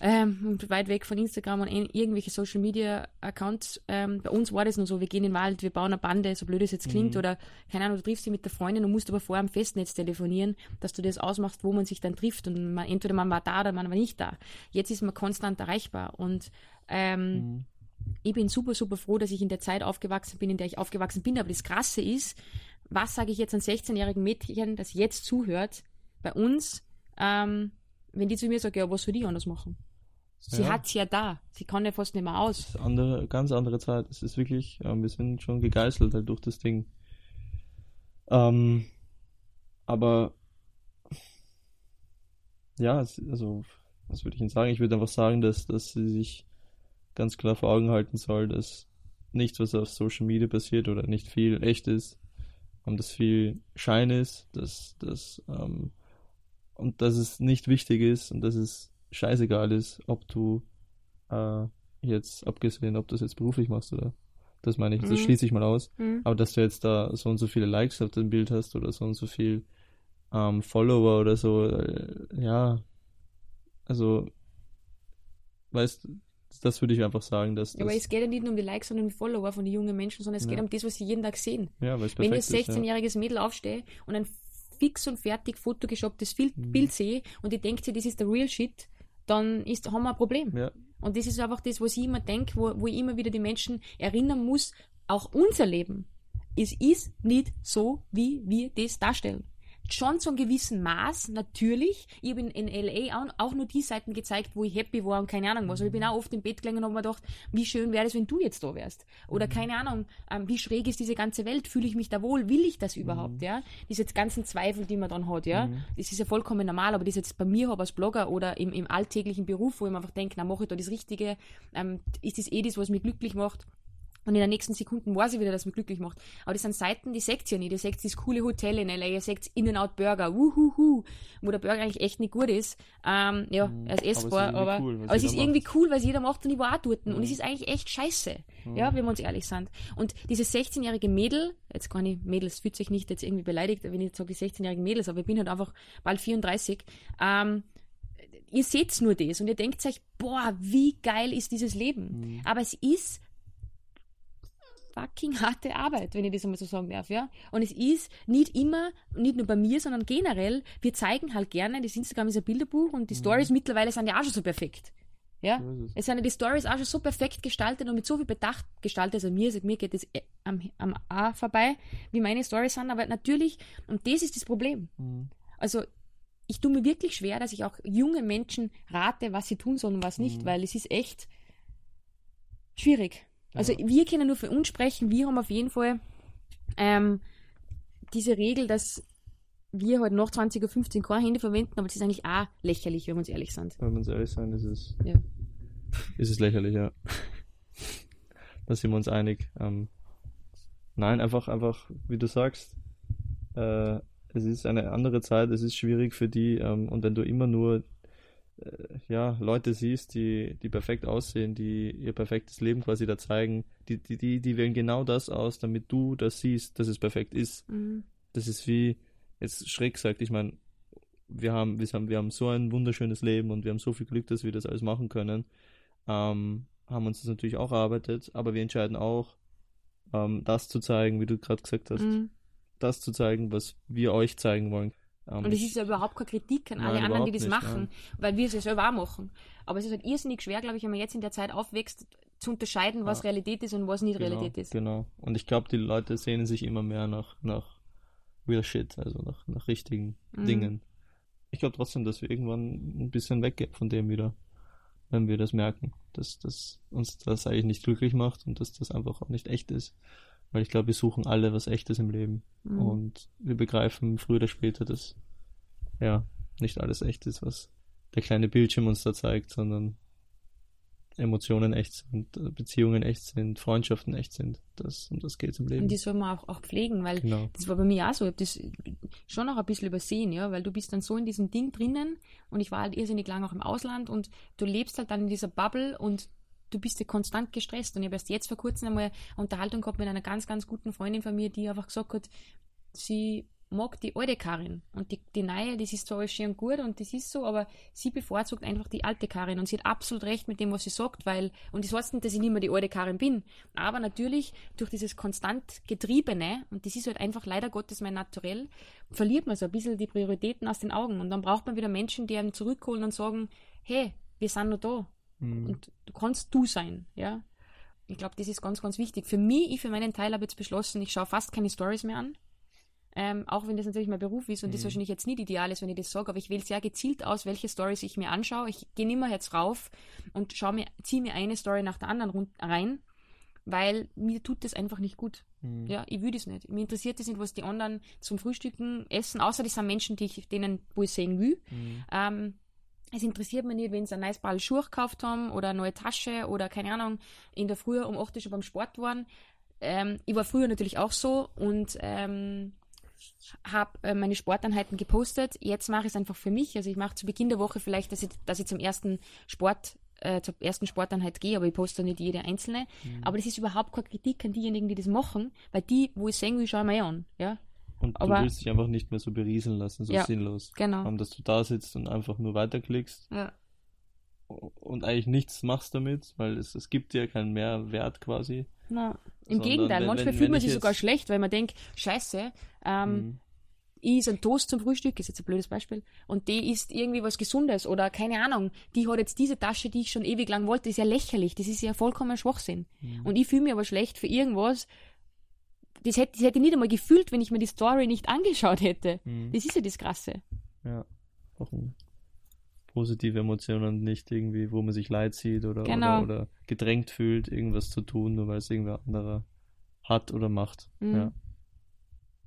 ähm, und weit weg von Instagram und irgendwelche Social Media Accounts. Ähm, bei uns war das nur so, wir gehen in den Wald, wir bauen eine Bande, so blöd es jetzt klingt, mhm. oder keine Ahnung, du triffst dich mit der Freundin und musst aber vorher am Festnetz telefonieren, dass du das ausmachst, wo man sich dann trifft und man, entweder man war da oder man war nicht da. Jetzt ist man konstant erreichbar und ähm, mhm. ich bin super, super froh, dass ich in der Zeit aufgewachsen bin, in der ich aufgewachsen bin, aber das Krasse ist, was sage ich jetzt an 16-jährigen Mädchen, das jetzt zuhört, bei uns, ähm, wenn die zu mir sagt, ja, was soll die anders machen? Sie Ja. hat's ja da. Sie kann ja fast nicht mehr aus. Das ist andere, ganz andere Zeit. Es ist wirklich, ähm, wir sind schon gegeißelt halt durch das Ding. Ähm, aber ja, es, also, was würde ich Ihnen sagen? Ich würde einfach sagen, dass, dass sie sich ganz klar vor Augen halten soll, dass nichts, was auf Social Media passiert oder nicht viel echt ist, und dass viel Schein ist, dass, dass, ähm, und dass es nicht wichtig ist und dass es scheißegal ist, ob du äh, jetzt abgesehen, ob du das jetzt beruflich machst oder das meine ich, das Mhm. schließe ich mal aus, Mhm. aber dass du jetzt da so und so viele Likes auf deinem Bild hast oder so und so viel ähm, Follower oder so, äh, ja, also weißt du, das würde ich einfach sagen, dass Aber das, es geht ja nicht nur um die Likes, sondern um die Follower von den jungen Menschen, sondern es geht Ja. um das, was sie jeden Tag sehen. ja, weil es Wenn ich als ist, ja. 16-jähriges Mädel aufstehe und ein fix und fertig fotogeshopptes Bild, Mhm. Bild sehe und ich denke, das ist der Real Shit, dann ist, haben wir ein Problem. Ja, Und das ist einfach das, was ich immer denke, wo, wo ich immer wieder die Menschen erinnern muss, auch unser Leben. Es ist nicht so, wie wir das darstellen. Schon zu einem gewissen Maß, natürlich. Ich habe in, in LA auch, nur die Seiten gezeigt, wo ich happy war und keine Ahnung was. Aber ich bin auch oft im Bett gelegen und habe mir gedacht, wie schön wäre es, wenn du jetzt da wärst. Oder keine Ahnung, ähm, wie schräg ist diese ganze Welt? Fühle ich mich da wohl? Will ich das überhaupt? Ja? Diese ganzen Zweifel, die man dann hat, ja. Das ist ja vollkommen normal, aber das jetzt bei mir habe als Blogger oder im, im alltäglichen Beruf, wo ich mir einfach denke, na, mache ich da das Richtige? Ähm, ist das eh das, was mich glücklich macht? Und in den nächsten Sekunden weiß ich wieder, dass mich glücklich macht. Aber das sind Seiten, die seht ihr nicht. Ihr seht das coole Hotel in LA, ihr seht In-N-Out Burger, wuhuhu, wo der Burger eigentlich echt nicht gut ist. Ähm, ja, er ist Mhm. aber es ist essbar, irgendwie aber, cool, aber es ist irgendwie cool, weil es jeder macht und ich war auch dort. Und Mhm. es ist eigentlich echt scheiße. Ja, wenn wir uns ehrlich sind. Und dieses 16-jährige Mädel, jetzt kann ich, Mädels, fühlt sich nicht jetzt irgendwie beleidigt, wenn ich jetzt sage, die 16-jährigen Mädels, aber ich bin halt einfach bald 34, ähm, ihr seht nur das und ihr denkt euch, boah, wie geil ist dieses Leben. Mhm. Aber es ist fucking harte Arbeit, wenn ich das einmal so sagen darf, ja. Und es ist nicht immer, nicht nur bei mir, sondern generell, wir zeigen halt gerne, das Instagram ist ein Bilderbuch und die Stories mittlerweile sind ja auch schon so perfekt. Ja, So es. sind ja die Stories auch schon so perfekt gestaltet und mit so viel Bedacht gestaltet. Also mir, also mir geht es eh am, am A vorbei, wie meine Stories sind, aber natürlich, und das ist das Problem. Mhm. Also ich tue mir wirklich schwer, dass ich auch junge Menschen rate, was sie tun sollen und was nicht, Mhm. weil es ist echt schwierig. Also Ja. wir können nur für uns sprechen, wir haben auf jeden Fall ähm, diese Regel, dass wir halt nach 20.15 Uhr kein Handy verwenden, aber das ist eigentlich auch lächerlich, wenn wir uns ehrlich sind. Wenn wir uns ehrlich sein, ist es, Ja. ist es lächerlich, ja. da sind wir uns einig. Ähm, nein, einfach, einfach, wie du sagst, äh, es ist eine andere Zeit, es ist schwierig für die, ähm, und wenn du immer nur äh, ja, Leute siehst, die, die perfekt aussehen, die ihr perfektes Leben quasi da zeigen, die, die, die, die wählen genau das aus, damit du das siehst, dass es perfekt ist. Mhm. Das ist wie, jetzt schräg gesagt, ich meine, wir haben, wir haben, wir haben so ein wunderschönes Leben und wir haben so viel Glück, dass wir das alles machen können. Ähm, haben uns das natürlich auch erarbeitet, aber wir entscheiden auch, ähm, das zu zeigen, wie du gerade gesagt hast, Mhm. das zu zeigen, was wir euch zeigen wollen. Ähm, Und es ich- ist ja überhaupt keine Kritik an Nein, alle anderen, die das nicht, machen, weil wir es ja selber auch machen. Aber es ist halt irrsinnig schwer, glaube ich, wenn man jetzt in der Zeit aufwächst, zu unterscheiden, was Ja. Realität ist und was nicht genau, Realität ist. Genau. Und ich glaube, die Leute sehnen sich immer mehr nach, nach real shit, also nach, nach richtigen Mhm. Dingen. Ich glaube trotzdem, dass wir irgendwann ein bisschen weggehen von dem wieder, wenn wir das merken, dass, dass uns das eigentlich nicht glücklich macht und dass das einfach auch nicht echt ist. Weil ich glaube, wir suchen alle was Echtes im Leben. Mhm. Und wir begreifen früher oder später, dass ja nicht alles echt ist, was der kleine Bildschirm uns da zeigt, sondern Emotionen echt sind, Beziehungen echt sind, Freundschaften echt sind. Das, um das geht's im Leben. Und die soll man auch, auch pflegen, weil Genau. das war bei mir auch so. Ich habe das schon auch ein bisschen übersehen, ja, weil du bist dann so in diesem Ding drinnen und ich war halt irrsinnig lange auch im Ausland und du lebst halt dann in dieser Bubble und du bist ja konstant gestresst. Und ich habe erst jetzt vor kurzem einmal eine Unterhaltung gehabt mit einer ganz, ganz guten Freundin von mir, die einfach gesagt hat, sie mag die alte Karin. Und die, die neue, das ist zwar alles schön und gut und das ist so, aber sie bevorzugt einfach die alte Karin. Und sie hat absolut recht mit dem, was sie sagt, weil, und das heißt nicht, dass ich nicht mehr die alte Karin bin, aber natürlich durch dieses konstant Getriebene, und das ist halt einfach leider Gottes mein Naturell, verliert man so ein bisschen die Prioritäten aus den Augen. Und dann braucht man wieder Menschen, die einen zurückholen und sagen, hey, wir sind noch da Mhm. und du kannst du sein, ja. Ich glaube, das ist ganz, ganz wichtig. Für mich, ich für meinen Teil habe jetzt beschlossen, ich schaue fast keine Stories mehr an. Ähm, auch wenn das natürlich mein Beruf ist und das Mhm. wahrscheinlich jetzt nicht ideal ist, wenn ich das sage, aber ich wähle sehr gezielt aus, welche Stories ich mir anschaue. Ich gehe nimmer jetzt rauf und schaue mir, ziehe mir eine Story nach der anderen rein, weil mir tut das einfach nicht gut. Mhm. Ja, ich will das nicht. Mir interessiert das nicht, was die anderen zum Frühstücken essen, außer das sind Menschen, die ich, denen, wo ich sehen will. Mhm. Ähm, es interessiert mich nicht, wenn sie ein neues Ball Schuhe gekauft haben oder eine neue Tasche oder keine Ahnung, in der Früh um 8 Uhr schon beim Sport waren. Ähm, ich war früher natürlich auch so und ähm, habe äh, meine Sporteinheiten gepostet. Jetzt mache ich es einfach für mich. Also ich mache zu Beginn der Woche vielleicht, dass ich, dass ich zum ersten Sport, äh, zur ersten Sporteinheit gehe, aber ich poste nicht jede einzelne. Aber das ist überhaupt keine Kritik an diejenigen, die das machen, weil die, wo ich sehen will, schaue ich mir eh an. Ja, Und Aber- du willst dich einfach nicht mehr so berieseln lassen, so Ja. sinnlos. genau. Ähm, dass du da sitzt und einfach nur weiterklickst Ja. und eigentlich nichts machst damit, weil es, es gibt dir keinen Mehrwert quasi. Na, Im Gegenteil, wenn- manchmal fühlt man ich sich sogar schlecht, weil man denkt, scheiße, ähm, Mhm. ich is ein Toast zum Frühstück, ist jetzt ein blödes Beispiel, und die isst irgendwie was Gesundes oder keine Ahnung, die hat jetzt diese Tasche, die ich schon ewig lang wollte, ist ja lächerlich, das ist ja vollkommen Schwachsinn. Mhm. Und ich fühle mich aber schlecht für irgendwas, das hätte, das hätte ich nicht einmal gefühlt, wenn ich mir die Story nicht angeschaut hätte. Mhm. Das ist ja das Krasse. Ja. Auch ein positive Emotionen, nicht irgendwie, wo man sich leid sieht oder, Genau. oder, oder gedrängt fühlt, irgendwas zu tun, nur weil es irgendwer anderer hat oder macht. Mhm. Ja.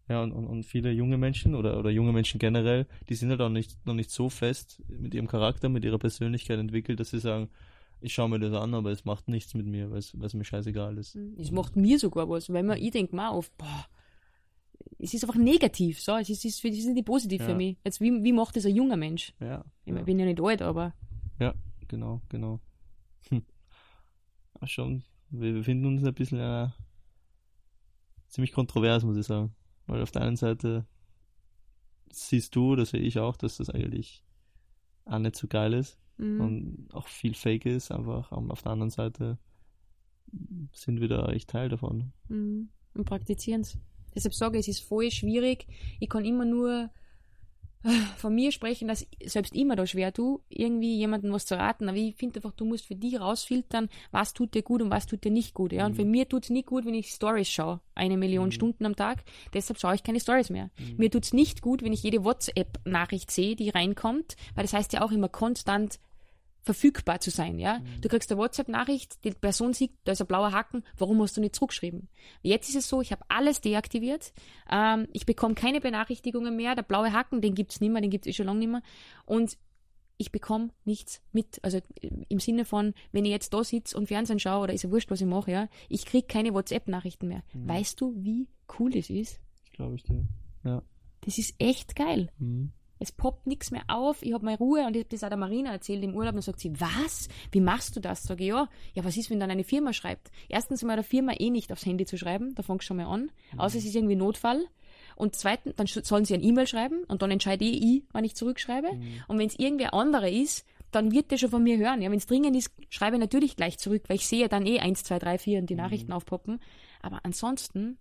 Ja, und, und, und viele junge Menschen oder, oder junge Menschen generell, die sind halt auch nicht, noch nicht so fest mit ihrem Charakter, mit ihrer Persönlichkeit entwickelt, dass sie sagen, ich schaue mir das an, aber es macht nichts mit mir, weil es, mir scheißegal ist. Es macht mir sogar was, weil man, ich denke mir oft, boah, es ist einfach negativ, so, es ist, es ist, es ist nicht positiv Ja. für mich. Jetzt, wie, wie macht das ein junger Mensch? Ja. Ich ja. bin ja nicht alt, aber Ja, genau, genau. Hm. Schon, wir befinden uns ein bisschen in einer ziemlich kontrovers, muss ich sagen. Weil auf der einen Seite siehst du, das sehe ich auch, dass das eigentlich auch nicht so geil ist mhm. und auch viel Fake ist, einfach. Aber auf der anderen Seite sind wir da echt Teil davon. Mhm. Und praktizieren es. Deshalb sage ich, es ist voll schwierig. Ich kann immer nur äh, von mir sprechen, dass selbst immer da schwer tue, irgendwie jemandem was zu raten. Aber ich finde einfach, du musst für dich rausfiltern, was tut dir gut und was tut dir nicht gut. Ja? Und Mhm. für mir tut es nicht gut, wenn ich Stories schaue. Eine Million Mhm. Stunden am Tag. Deshalb schaue ich keine Stories mehr. Mir tut es nicht gut, wenn ich jede WhatsApp-Nachricht sehe, die reinkommt, weil das heißt ja auch immer konstant verfügbar zu sein, ja. Mhm. Du kriegst eine WhatsApp-Nachricht, die Person sieht, da ist ein blauer Haken, warum hast du nicht zurückgeschrieben? Jetzt ist es so, ich habe alles deaktiviert, ähm, ich bekomme keine Benachrichtigungen mehr, der blaue Haken, den gibt's nicht mehr, den gibt's eh schon lange nicht mehr und ich bekomme nichts mit, also im Sinne von, wenn ich jetzt da sitze und Fernsehen schaue oder ist ja wurscht, was ich mache, ja, ich krieg keine WhatsApp-Nachrichten mehr. Mhm. Weißt du, wie cool das ist? Das glaube ich dir. Ja. Das ist echt geil. Mhm. Es poppt nichts mehr auf, ich habe meine Ruhe und ich habe das auch der Marina erzählt im Urlaub und dann sagt sie, was? Wie machst du das? Sag ich, ja, ja, was ist, wenn dann eine Firma schreibt? Erstens mal der Firma eh nicht aufs Handy zu schreiben, da fangst du schon mal an, außer es ist irgendwie Notfall. Und zweitens, dann sollen sie ein E-Mail schreiben und dann entscheide ich, wann ich zurückschreibe. Und wenn es irgendwer anderer ist, dann wird der schon von mir hören. Ja, wenn es dringend ist, schreibe ich natürlich gleich zurück, weil ich sehe ja dann eh eins, zwei, drei, vier und die Nachrichten aufpoppen. Aber ansonsten,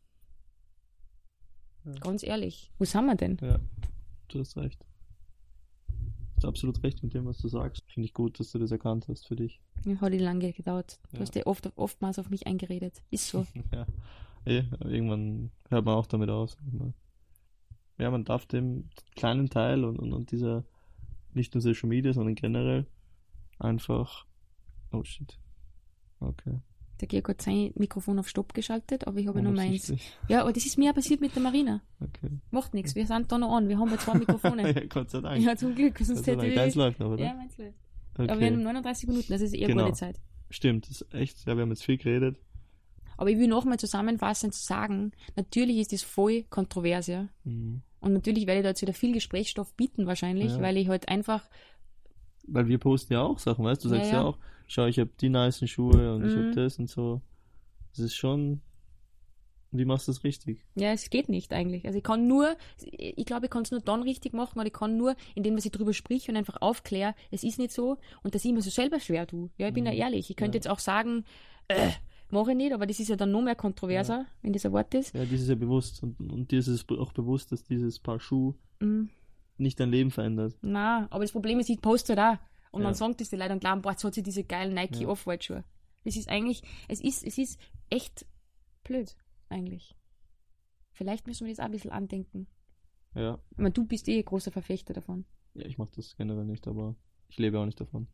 Ja. ganz ehrlich, wo sind wir denn? Ja, du hast recht. Du hast absolut recht mit dem, was du sagst. Finde ich gut, dass du das erkannt hast für dich. Ja, hat lange gedauert. Du Ja. hast ja oft, oftmals auf mich eingeredet. Ist so. [LAUGHS] Ja. Eh, aber irgendwann hört man auch damit aus. Ja, man darf dem kleinen Teil und, und, und dieser, nicht nur Social Media, sondern generell einfach. Oh shit. Okay. Der Georg hat sein Mikrofon auf Stopp geschaltet, aber ich habe nur meins. Ja, aber das ist mir passiert mit der Marina. Okay. Macht nichts, wir sind da noch an. Wir haben ja zwei Mikrofone. [LAUGHS] ja, Gott sei Dank. ja, zum Glück. Sonst hätte ich... Deins läuft noch, oder? Ja, meins läuft. okay. Aber wir haben 39 Minuten, das ist eher Genau. gute Zeit. Stimmt, das ist echt, ja, wir haben jetzt viel geredet. Aber ich will nochmal zusammenfassend sagen, natürlich ist das voll kontrovers, ja. Mhm. Und natürlich werde ich da jetzt wieder viel Gesprächsstoff bieten wahrscheinlich, Ja. weil ich halt einfach, Weil wir posten ja auch Sachen, weißt du? Du Ja, sagst ja, ja. auch, schau, ich habe die nicen Schuhe und ich Mhm. habe das und so. Das ist schon. Wie machst du das richtig? ja, es geht nicht eigentlich. Also ich kann nur, ich glaube, ich kann es nur dann richtig machen, oder ich kann nur, indem ich drüber sprich und einfach aufkläre, es ist nicht so und dass ich mir so selber schwer tue. Ja, ich bin Mhm. ja ehrlich. Ich könnte Ja. jetzt auch sagen, äh, mache ich nicht, aber das ist ja dann noch mehr kontroverser, wenn das ein Wort ist. Ja, das ist ja bewusst. Und, und dir ist es auch bewusst, dass dieses Paar Schuh Mhm. nicht dein Leben verändert. Na, aber das Problem ist, ich poste da und Ja. dann sagen das die Leute und glauben, boah, jetzt hat sie diese geilen Nike Ja. Off-White-Schuhe. Das ist eigentlich, es ist, es ist echt blöd, eigentlich. Vielleicht müssen wir das auch ein bisschen andenken. Ja. Ich meine, du bist eh ein großer Verfechter davon. Ja, ich mache das generell nicht, aber ich lebe auch nicht davon.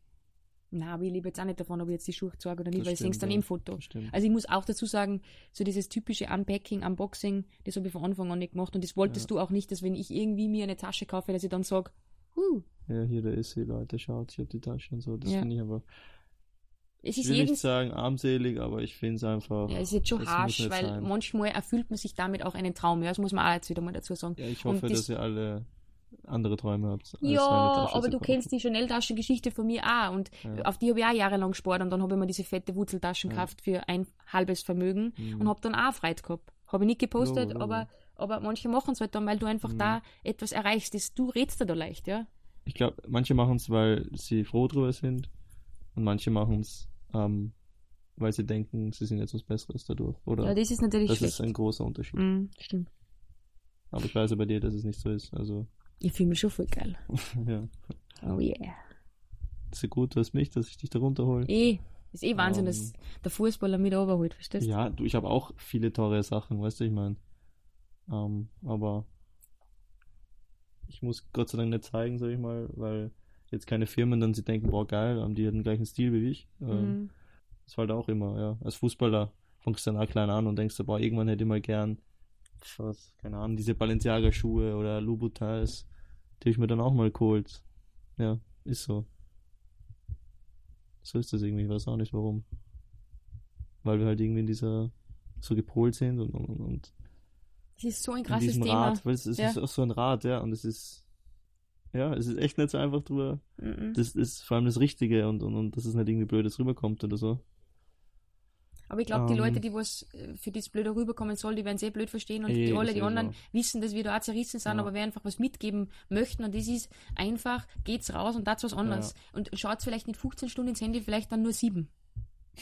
Na, aber ich lebe jetzt auch nicht davon, ob ich jetzt die Schuhe zeige oder nicht, Das weil ich sehe es stimmt, dann ja. im Foto. Stimmt. Also ich muss auch dazu sagen, so dieses typische Unpacking, Unboxing, das habe ich von Anfang an nicht gemacht und das wolltest du auch nicht, dass wenn ich irgendwie mir eine Tasche kaufe, dass ich dann sage, huh, Ja, hier, da ist sie, Leute, schaut, ich habe die Tasche und so. Das Ja. finde ich aber, es ich will nicht sagen armselig, aber ich finde es einfach. Ja, es ist jetzt schon harsch, weil sein. manchmal erfüllt man sich damit auch einen Traum. Ja, das muss man auch jetzt wieder mal dazu sagen. Ja, ich hoffe, das- dass ihr alle andere Träume habt. Ja, aber du kaufen. kennst die Chanel-Taschengeschichte von mir auch und Ja. auf die habe ich auch jahrelang gespart und dann habe ich mir diese fette Wurzeltaschen Ja. gekauft für ein halbes Vermögen Mhm. und habe dann auch Freude gehabt. Habe ich nicht gepostet, Logo, Logo. aber, aber manche machen es halt dann, weil du einfach Mhm. da etwas erreichst. Das, du redst da leicht, ja. Ich glaube, manche machen es, weil sie froh drüber sind und manche machen es, ähm, weil sie denken, sie sind jetzt was Besseres dadurch. Oder Ja, das ist natürlich das schlecht. ist ein großer Unterschied. Mhm, stimmt. Aber ich weiß ja bei dir, dass es nicht so ist. Also, Ich fühle mich schon voll geil. [LAUGHS] ja. Oh yeah. Das ist gut, du hast mich, dass ich dich da runterhole. Eh, ist eh Wahnsinn, Ähm, dass der Fußballer mit runterholt, verstehst du? Ja, du, ich habe auch viele teure Sachen, weißt du, ich meine. Ähm, aber ich muss Gott sei Dank nicht zeigen, sag ich mal, weil jetzt keine Firmen dann sie denken, boah, geil, haben die den gleichen Stil wie ich. Ähm, Mhm. Das war halt auch immer, ja. Als Fußballer fängst du dann auch klein an und denkst, boah, irgendwann hätte ich mal gern, was, keine Ahnung, diese Balenciaga-Schuhe oder Louboutins, die ich mir dann auch mal geholt. Ja, ist so. So ist das irgendwie, ich weiß auch nicht warum. Weil wir halt irgendwie in dieser, so gepolt sind und, und, und Das ist so ein in krasses diesem Thema. Rad, weil es, es Ja. ist auch so ein Rad, ja, und es ist, ja, es ist echt nicht so einfach drüber. Mhm. Das ist vor allem das Richtige und, und, und dass es nicht irgendwie blödes rüberkommt oder so. Aber ich glaube, die Ähm, Leute, die was äh, für das blöd rüberkommen soll, die werden sehr blöd verstehen und Eh, die alle, das die anderen so. wissen, dass wir da auch zerrissen sind, Ja. aber wer einfach was mitgeben möchten und das ist einfach, geht's raus und das was anderes. Und schaut vielleicht nicht 15 Stunden ins Handy, vielleicht dann nur sieben.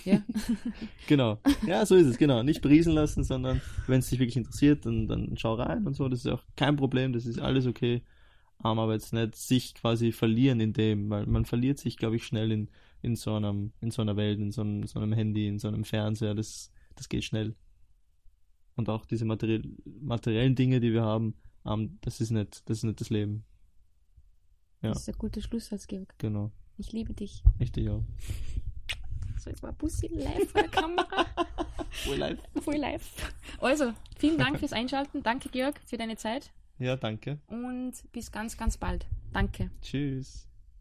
Ja. [LAUGHS] Genau. Ja, so ist es, genau. Nicht beriesen lassen, sondern wenn es dich wirklich interessiert, dann, dann schau rein und so. Das ist auch kein Problem, das ist alles okay. Ähm, aber jetzt nicht sich quasi verlieren in dem, weil man verliert sich, glaube ich, schnell in, in, so einem, in so einer Welt, in so einem, so einem Handy, in so einem Fernseher. Das, das geht schnell. Und auch diese materiell, materiellen Dinge, die wir haben, ähm, das ist nicht, das ist nicht das Leben. Ja. Das ist ein guter Schlusssatz, Georg. Genau. Ich liebe dich. Richtig auch. So, jetzt war Bussi live vor der [LAUGHS] Kamera. Voll live. Voll live. Also, vielen Dank fürs Einschalten. Danke, Georg, für deine Zeit. Ja, danke. Und bis ganz, ganz bald. Danke. Tschüss.